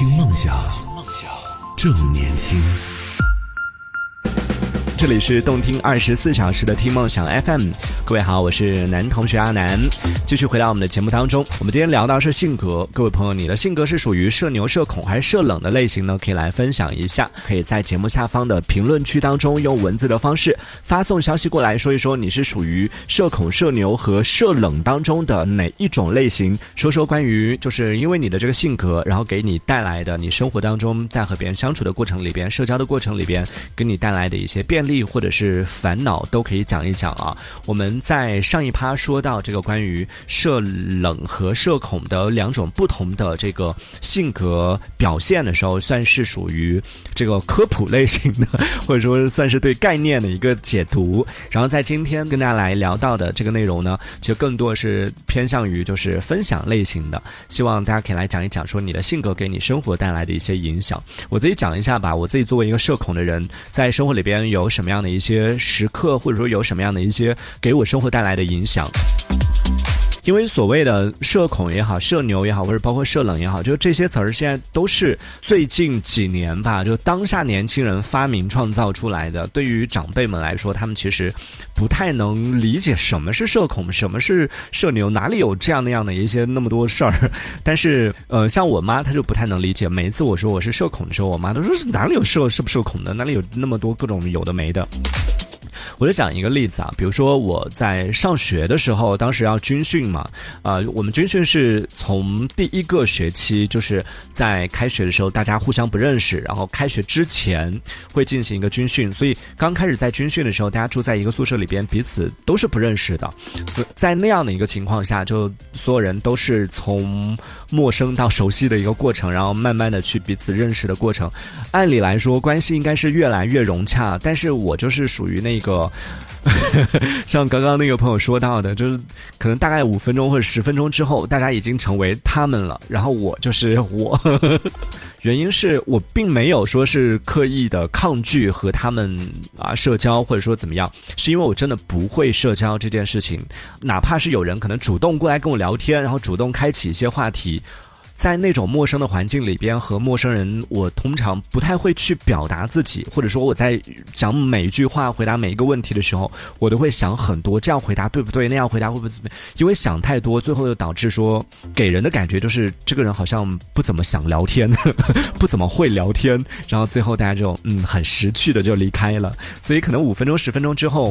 听梦想，正年轻。这里是动听二十四小时的听梦想 FM，各位好，我是男同学阿南，继续回到我们的节目当中。我们今天聊到是性格，各位朋友，你的性格是属于社牛、社恐还是社冷的类型呢？可以来分享一下，可以在节目下方的评论区当中用文字的方式发送消息过来，说一说你是属于社恐、社牛和社冷当中的哪一种类型，说说关于就是因为你的这个性格，然后给你带来的你生活当中在和别人相处的过程里边、社交的过程里边，给你带来的一些便利。或者是烦恼都可以讲一讲啊。我们在上一趴说到这个关于社冷和社恐的两种不同的这个性格表现的时候，算是属于这个科普类型的，或者说算是对概念的一个解读。然后在今天跟大家来聊到的这个内容呢，其实更多是偏向于就是分享类型的，希望大家可以来讲一讲说你的性格给你生活带来的一些影响。我自己讲一下吧，我自己作为一个社恐的人，在生活里边有什什么样的一些时刻，或者说有什么样的一些给我生活带来的影响？因为所谓的社恐也好，社牛也好，或者包括社冷也好，就这些词儿现在都是最近几年吧，就当下年轻人发明创造出来的。对于长辈们来说，他们其实不太能理解什么是社恐，什么是社牛，哪里有这样那样的一些那么多事儿。但是，呃，像我妈，她就不太能理解。每一次我说我是社恐的时候，我妈都说是哪里有社是不社恐的，哪里有那么多各种有的没的。我就讲一个例子啊，比如说我在上学的时候，当时要军训嘛，呃，我们军训是从第一个学期，就是在开学的时候大家互相不认识，然后开学之前会进行一个军训，所以刚开始在军训的时候，大家住在一个宿舍里边，彼此都是不认识的所，在那样的一个情况下，就所有人都是从陌生到熟悉的一个过程，然后慢慢的去彼此认识的过程，按理来说关系应该是越来越融洽，但是我就是属于那个。像刚刚那个朋友说到的，就是可能大概五分钟或者十分钟之后，大家已经成为他们了，然后我就是我。原因是我并没有说是刻意的抗拒和他们啊社交，或者说怎么样，是因为我真的不会社交这件事情，哪怕是有人可能主动过来跟我聊天，然后主动开启一些话题。在那种陌生的环境里边和陌生人，我通常不太会去表达自己，或者说我在讲每一句话、回答每一个问题的时候，我都会想很多，这样回答对不对？那样回答会不会？因为想太多，最后又导致说给人的感觉就是这个人好像不怎么想聊天，不怎么会聊天，然后最后大家就嗯很识趣的就离开了。所以可能五分钟、十分钟之后。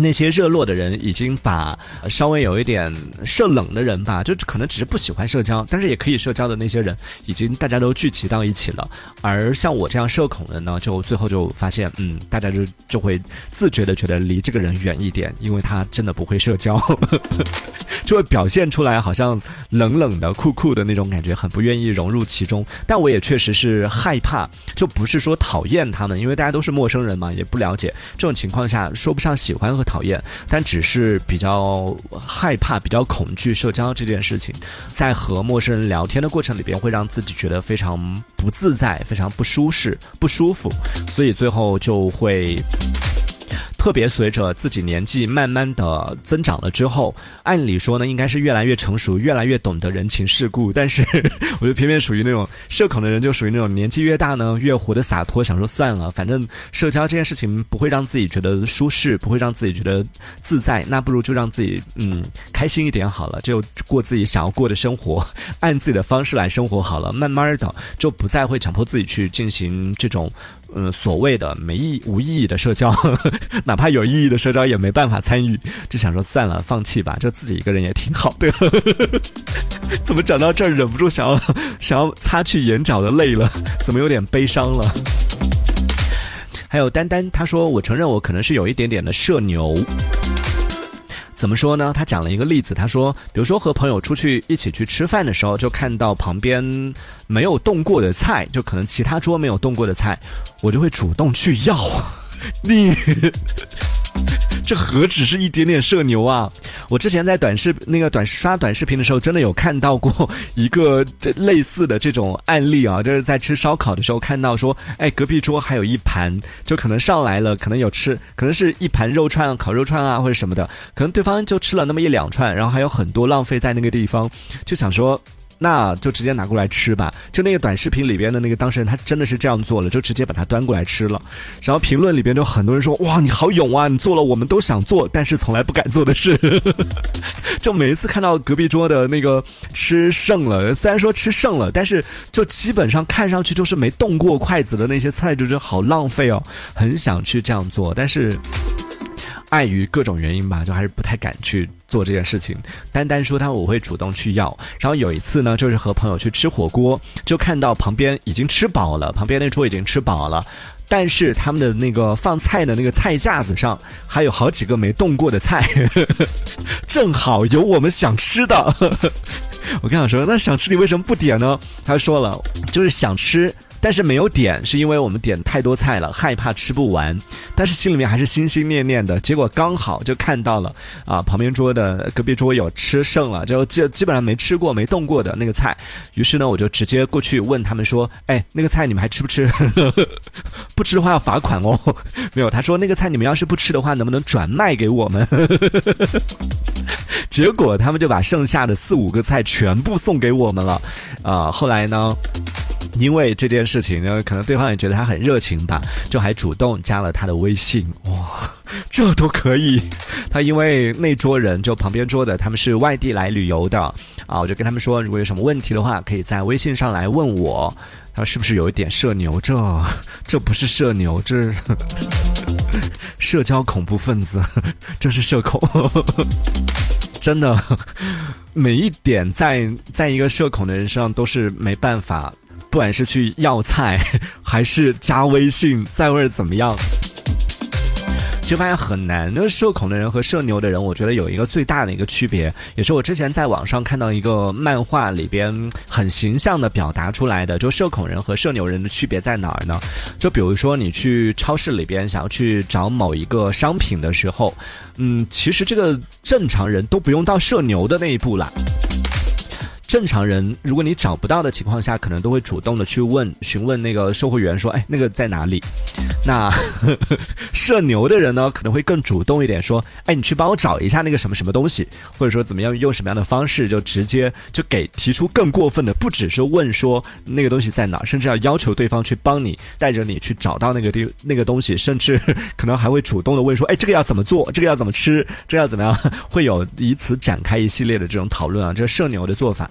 那些热络的人已经把稍微有一点社冷的人吧，就可能只是不喜欢社交，但是也可以社交的那些人，已经大家都聚集到一起了。而像我这样社恐的呢，就最后就发现，嗯，大家就就会自觉的觉得离这个人远一点，因为他真的不会社交，就会表现出来好像冷冷的、酷酷的那种感觉，很不愿意融入其中。但我也确实是害怕，就不是说讨厌他们，因为大家都是陌生人嘛，也不了解。这种情况下，说不上喜欢和。讨厌，但只是比较害怕、比较恐惧社交这件事情，在和陌生人聊天的过程里边，会让自己觉得非常不自在、非常不舒适、不舒服，所以最后就会。特别随着自己年纪慢慢的增长了之后，按理说呢，应该是越来越成熟，越来越懂得人情世故。但是，我就偏偏属于那种社恐的人，就属于那种年纪越大呢，越活得洒脱，想说算了，反正社交这件事情不会让自己觉得舒适，不会让自己觉得自在，那不如就让自己嗯开心一点好了，就过自己想要过的生活，按自己的方式来生活好了。慢慢的就不再会强迫自己去进行这种。嗯，所谓的没意无意义的社交，哪怕有意义的社交也没办法参与，就想说算了，放弃吧，就自己一个人也挺好的。怎么讲到这儿，忍不住想要想要擦去眼角的泪了？怎么有点悲伤了？还有丹丹，他说我承认我可能是有一点点的社牛。怎么说呢？他讲了一个例子，他说，比如说和朋友出去一起去吃饭的时候，就看到旁边没有动过的菜，就可能其他桌没有动过的菜，我就会主动去要 你。这何止是一点点社牛啊！我之前在短视那个短刷短视频的时候，真的有看到过一个这类似的这种案例啊，就是在吃烧烤的时候看到说，哎，隔壁桌还有一盘，就可能上来了，可能有吃，可能是一盘肉串、烤肉串啊或者什么的，可能对方就吃了那么一两串，然后还有很多浪费在那个地方，就想说。那就直接拿过来吃吧。就那个短视频里边的那个当事人，他真的是这样做了，就直接把它端过来吃了。然后评论里边就很多人说：“哇，你好勇啊！你做了我们都想做，但是从来不敢做的事。”就每一次看到隔壁桌的那个吃剩了，虽然说吃剩了，但是就基本上看上去就是没动过筷子的那些菜，就觉得好浪费哦，很想去这样做，但是。碍于各种原因吧，就还是不太敢去做这件事情。单单说他，我会主动去要。然后有一次呢，就是和朋友去吃火锅，就看到旁边已经吃饱了，旁边那桌已经吃饱了，但是他们的那个放菜的那个菜架子上还有好几个没动过的菜，正好有我们想吃的。我跟他说，那想吃你为什么不点呢？他说了，就是想吃。但是没有点，是因为我们点太多菜了，害怕吃不完。但是心里面还是心心念念的。结果刚好就看到了啊，旁边桌的隔壁桌有吃剩了，就基基本上没吃过、没动过的那个菜。于是呢，我就直接过去问他们说：“哎，那个菜你们还吃不吃？不吃的话要罚款哦。”没有，他说那个菜你们要是不吃的话，能不能转卖给我们？结果他们就把剩下的四五个菜全部送给我们了。啊，后来呢？因为这件事情呢，可能对方也觉得他很热情吧，就还主动加了他的微信。哇，这都可以！他因为那桌人就旁边桌的他们是外地来旅游的啊，我就跟他们说，如果有什么问题的话，可以在微信上来问我。他说是不是有一点社牛？这 这不是社牛，这是 社交恐怖分子，这是社恐。真的，每一点在在一个社恐的人身上都是没办法。不管是去要菜，还是加微信，再或者怎么样，就发现很难。那社恐的人和社牛的人，我觉得有一个最大的一个区别，也是我之前在网上看到一个漫画里边很形象的表达出来的。就社恐人和社牛人的区别在哪儿呢？就比如说你去超市里边想要去找某一个商品的时候，嗯，其实这个正常人都不用到社牛的那一步了。正常人，如果你找不到的情况下，可能都会主动的去问、询问那个售货员说：“哎，那个在哪里？”那 社牛的人呢，可能会更主动一点，说：“哎，你去帮我找一下那个什么什么东西，或者说怎么样，用什么样的方式，就直接就给提出更过分的，不只是问说那个东西在哪，甚至要要求对方去帮你带着你去找到那个地那个东西，甚至可能还会主动的问说：“哎，这个要怎么做？这个要怎么吃？这要怎么样？”会有以此展开一系列的这种讨论啊，这是社牛的做法。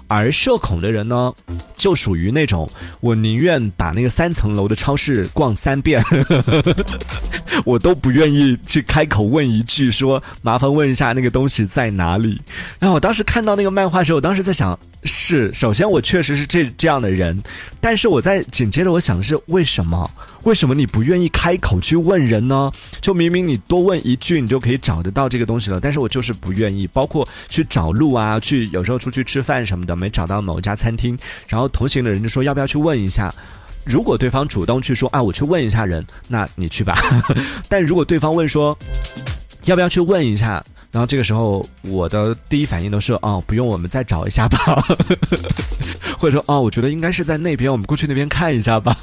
而社恐的人呢，就属于那种我宁愿把那个三层楼的超市逛三遍，我都不愿意去开口问一句说麻烦问一下那个东西在哪里。然后我当时看到那个漫画的时候，我当时在想。是，首先我确实是这这样的人，但是我在紧接着我想的是为什么？为什么你不愿意开口去问人呢？就明明你多问一句，你就可以找得到这个东西了，但是我就是不愿意。包括去找路啊，去有时候出去吃饭什么的，没找到某家餐厅，然后同行的人就说要不要去问一下？如果对方主动去说啊，我去问一下人，那你去吧。但如果对方问说要不要去问一下？然后这个时候，我的第一反应都是哦，不用，我们再找一下吧，或者说哦，我觉得应该是在那边，我们过去那边看一下吧。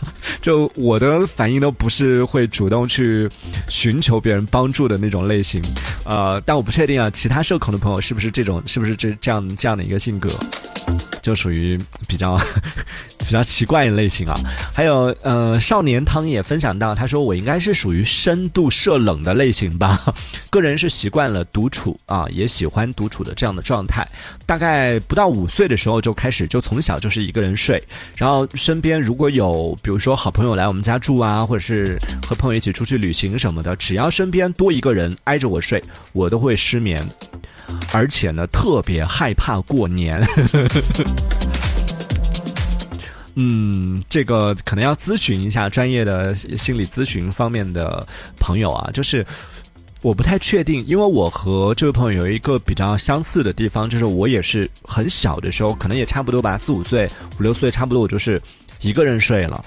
就我的反应都不是会主动去寻求别人帮助的那种类型，呃，但我不确定啊，其他社恐的朋友是不是这种，是不是这这样这样的一个性格，就属于比较。比较奇怪的类型啊，还有呃，少年汤也分享到，他说我应该是属于深度社冷的类型吧，个人是习惯了独处啊，也喜欢独处的这样的状态。大概不到五岁的时候就开始，就从小就是一个人睡，然后身边如果有比如说好朋友来我们家住啊，或者是和朋友一起出去旅行什么的，只要身边多一个人挨着我睡，我都会失眠，而且呢特别害怕过年。嗯，这个可能要咨询一下专业的心理咨询方面的朋友啊，就是我不太确定，因为我和这位朋友有一个比较相似的地方，就是我也是很小的时候，可能也差不多吧，四五岁、五六岁，差不多我就是一个人睡了。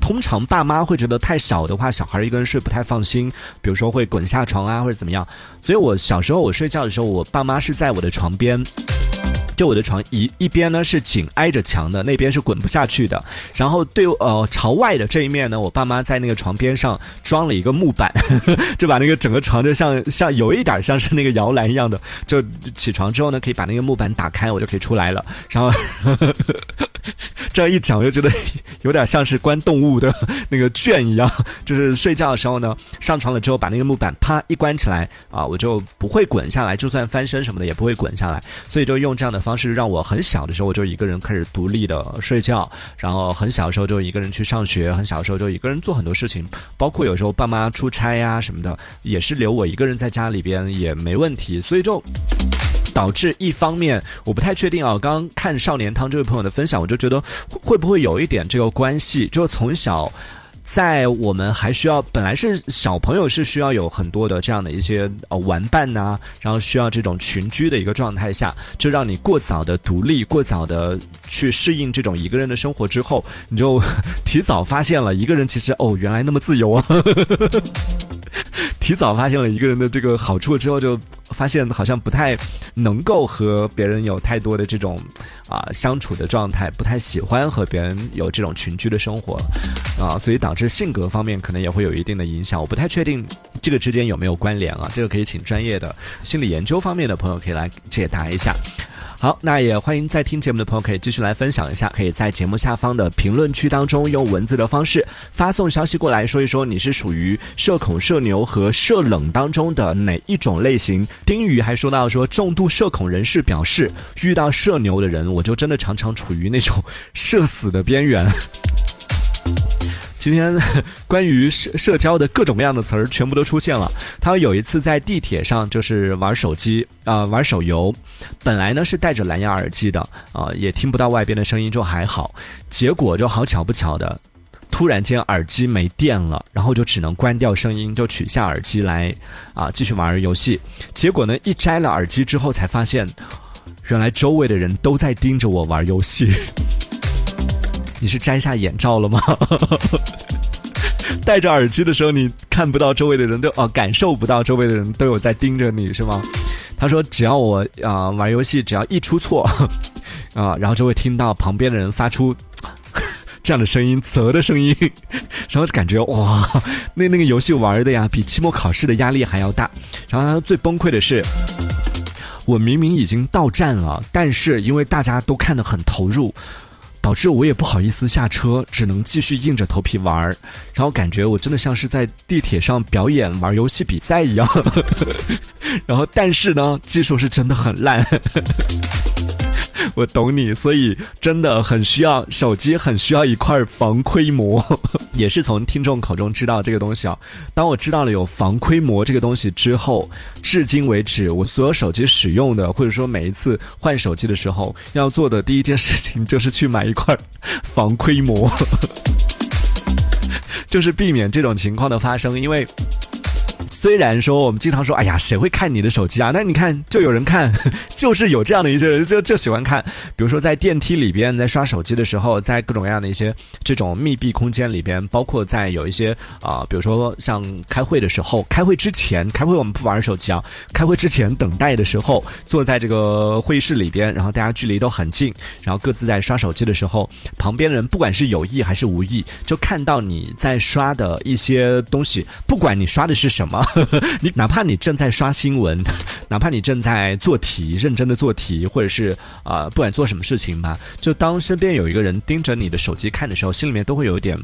通常爸妈会觉得太小的话，小孩一个人睡不太放心，比如说会滚下床啊，或者怎么样。所以我小时候我睡觉的时候，我爸妈是在我的床边。就我的床一一边呢是紧挨着墙的，那边是滚不下去的。然后对呃朝外的这一面呢，我爸妈在那个床边上装了一个木板，就把那个整个床就像像有一点像是那个摇篮一样的，就起床之后呢，可以把那个木板打开，我就可以出来了。然后 这样一讲，我就觉得有点像是关动物的那个圈一样，就是睡觉的时候呢，上床了之后把那个木板啪一关起来啊，我就不会滚下来，就算翻身什么的也不会滚下来，所以就用这样的。方式让我很小的时候我就一个人开始独立的睡觉，然后很小的时候就一个人去上学，很小的时候就一个人做很多事情，包括有时候爸妈出差呀什么的，也是留我一个人在家里边也没问题，所以就导致一方面我不太确定啊。刚刚看少年汤这位朋友的分享，我就觉得会不会有一点这个关系，就从小。在我们还需要，本来是小朋友是需要有很多的这样的一些呃玩伴呐，然后需要这种群居的一个状态下，就让你过早的独立，过早的去适应这种一个人的生活之后，你就提早发现了一个人其实哦原来那么自由啊。提早发现了一个人的这个好处之后，就发现好像不太能够和别人有太多的这种啊相处的状态，不太喜欢和别人有这种群居的生活。啊，所以导致性格方面可能也会有一定的影响。我不太确定这个之间有没有关联啊，这个可以请专业的心理研究方面的朋友可以来解答一下。好，那也欢迎在听节目的朋友可以继续来分享一下，可以在节目下方的评论区当中用文字的方式发送消息过来，说一说你是属于社恐、社牛和社冷当中的哪一种类型。丁宇还说到说，重度社恐人士表示，遇到社牛的人，我就真的常常处于那种社死的边缘。今天关于社社交的各种各样的词儿全部都出现了。他有一次在地铁上就是玩手机啊，玩手游，本来呢是戴着蓝牙耳机的啊，也听不到外边的声音，就还好。结果就好巧不巧的，突然间耳机没电了，然后就只能关掉声音，就取下耳机来啊继续玩游戏。结果呢，一摘了耳机之后才发现，原来周围的人都在盯着我玩游戏。你是摘下眼罩了吗？戴着耳机的时候，你看不到周围的人都哦，感受不到周围的人都有在盯着你是吗？他说，只要我啊玩游戏，只要一出错 啊，然后就会听到旁边的人发出 这样的声音，啧的声音，然后就感觉哇，那那个游戏玩的呀，比期末考试的压力还要大。然后他最崩溃的是，我明明已经到站了，但是因为大家都看得很投入。导致我也不好意思下车，只能继续硬着头皮玩儿，然后感觉我真的像是在地铁上表演玩游戏比赛一样，然后但是呢，技术是真的很烂。我懂你，所以真的很需要手机，很需要一块防窥膜。也是从听众口中知道这个东西啊。当我知道了有防窥膜这个东西之后，至今为止，我所有手机使用的，或者说每一次换手机的时候要做的第一件事情，就是去买一块防窥膜，就是避免这种情况的发生，因为。虽然说我们经常说，哎呀，谁会看你的手机啊？那你看，就有人看，就是有这样的一些人，就就喜欢看。比如说在电梯里边，在刷手机的时候，在各种各样的一些这种密闭空间里边，包括在有一些啊，比如说像开会的时候，开会之前，开会我们不玩手机啊，开会之前等待的时候，坐在这个会议室里边，然后大家距离都很近，然后各自在刷手机的时候，旁边的人不管是有意还是无意，就看到你在刷的一些东西，不管你刷的是什么。你哪怕你正在刷新闻，哪怕你正在做题，认真的做题，或者是啊，不管做什么事情吧，就当身边有一个人盯着你的手机看的时候，心里面都会有一点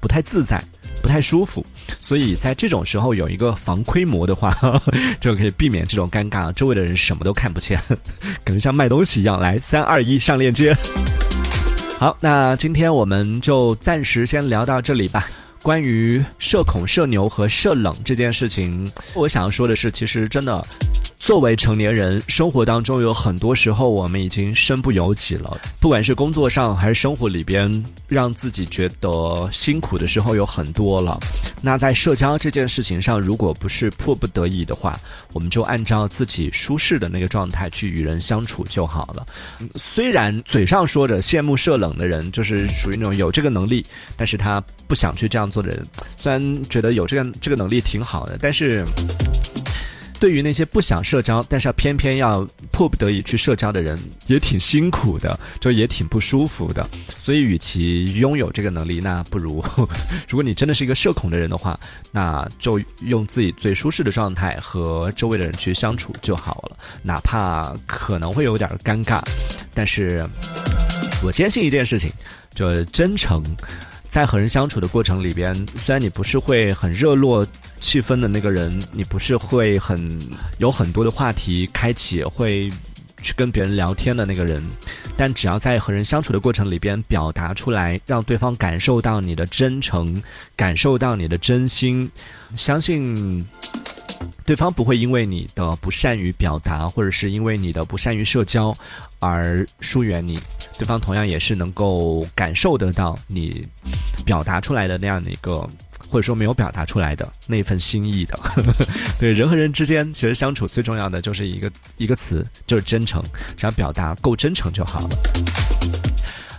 不太自在，不太舒服。所以在这种时候有一个防窥膜的话，就可以避免这种尴尬，周围的人什么都看不见，感觉像卖东西一样。来，三二一，上链接。好，那今天我们就暂时先聊到这里吧。关于社恐、社牛和社冷这件事情，我想要说的是，其实真的。作为成年人，生活当中有很多时候我们已经身不由己了，不管是工作上还是生活里边，让自己觉得辛苦的时候有很多了。那在社交这件事情上，如果不是迫不得已的话，我们就按照自己舒适的那个状态去与人相处就好了。虽然嘴上说着羡慕社冷的人，就是属于那种有这个能力，但是他不想去这样做的人。虽然觉得有这样这个能力挺好的，但是。对于那些不想社交，但是偏偏要迫不得已去社交的人，也挺辛苦的，就也挺不舒服的。所以，与其拥有这个能力，那不如，如果你真的是一个社恐的人的话，那就用自己最舒适的状态和周围的人去相处就好了，哪怕可能会有点尴尬，但是我坚信一件事情，就真诚。在和人相处的过程里边，虽然你不是会很热络气氛的那个人，你不是会很有很多的话题开启，会去跟别人聊天的那个人，但只要在和人相处的过程里边表达出来，让对方感受到你的真诚，感受到你的真心，相信。对方不会因为你的不善于表达，或者是因为你的不善于社交而疏远你。对方同样也是能够感受得到你表达出来的那样的一个，或者说没有表达出来的那份心意的。对人和人之间，其实相处最重要的就是一个一个词，就是真诚。只要表达够真诚就好了。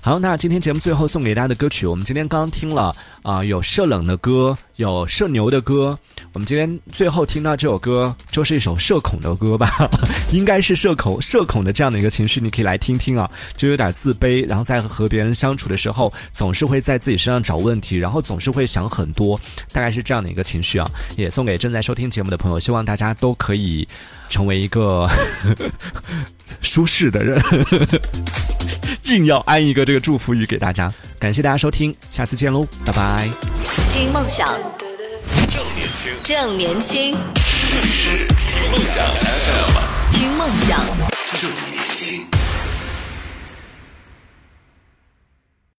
好，那今天节目最后送给大家的歌曲，我们今天刚刚听了啊，有社冷的歌，有社牛的歌。我们今天最后听到这首歌，就是一首社恐的歌吧？应该是社恐、社恐的这样的一个情绪，你可以来听听啊，就有点自卑，然后在和别人相处的时候，总是会在自己身上找问题，然后总是会想很多，大概是这样的一个情绪啊。也送给正在收听节目的朋友，希望大家都可以成为一个 舒适的人，硬要安一个这个祝福语给大家。感谢大家收听，下次见喽，拜拜。听梦想。正年轻，这里是听梦想 FM，听梦想，正年。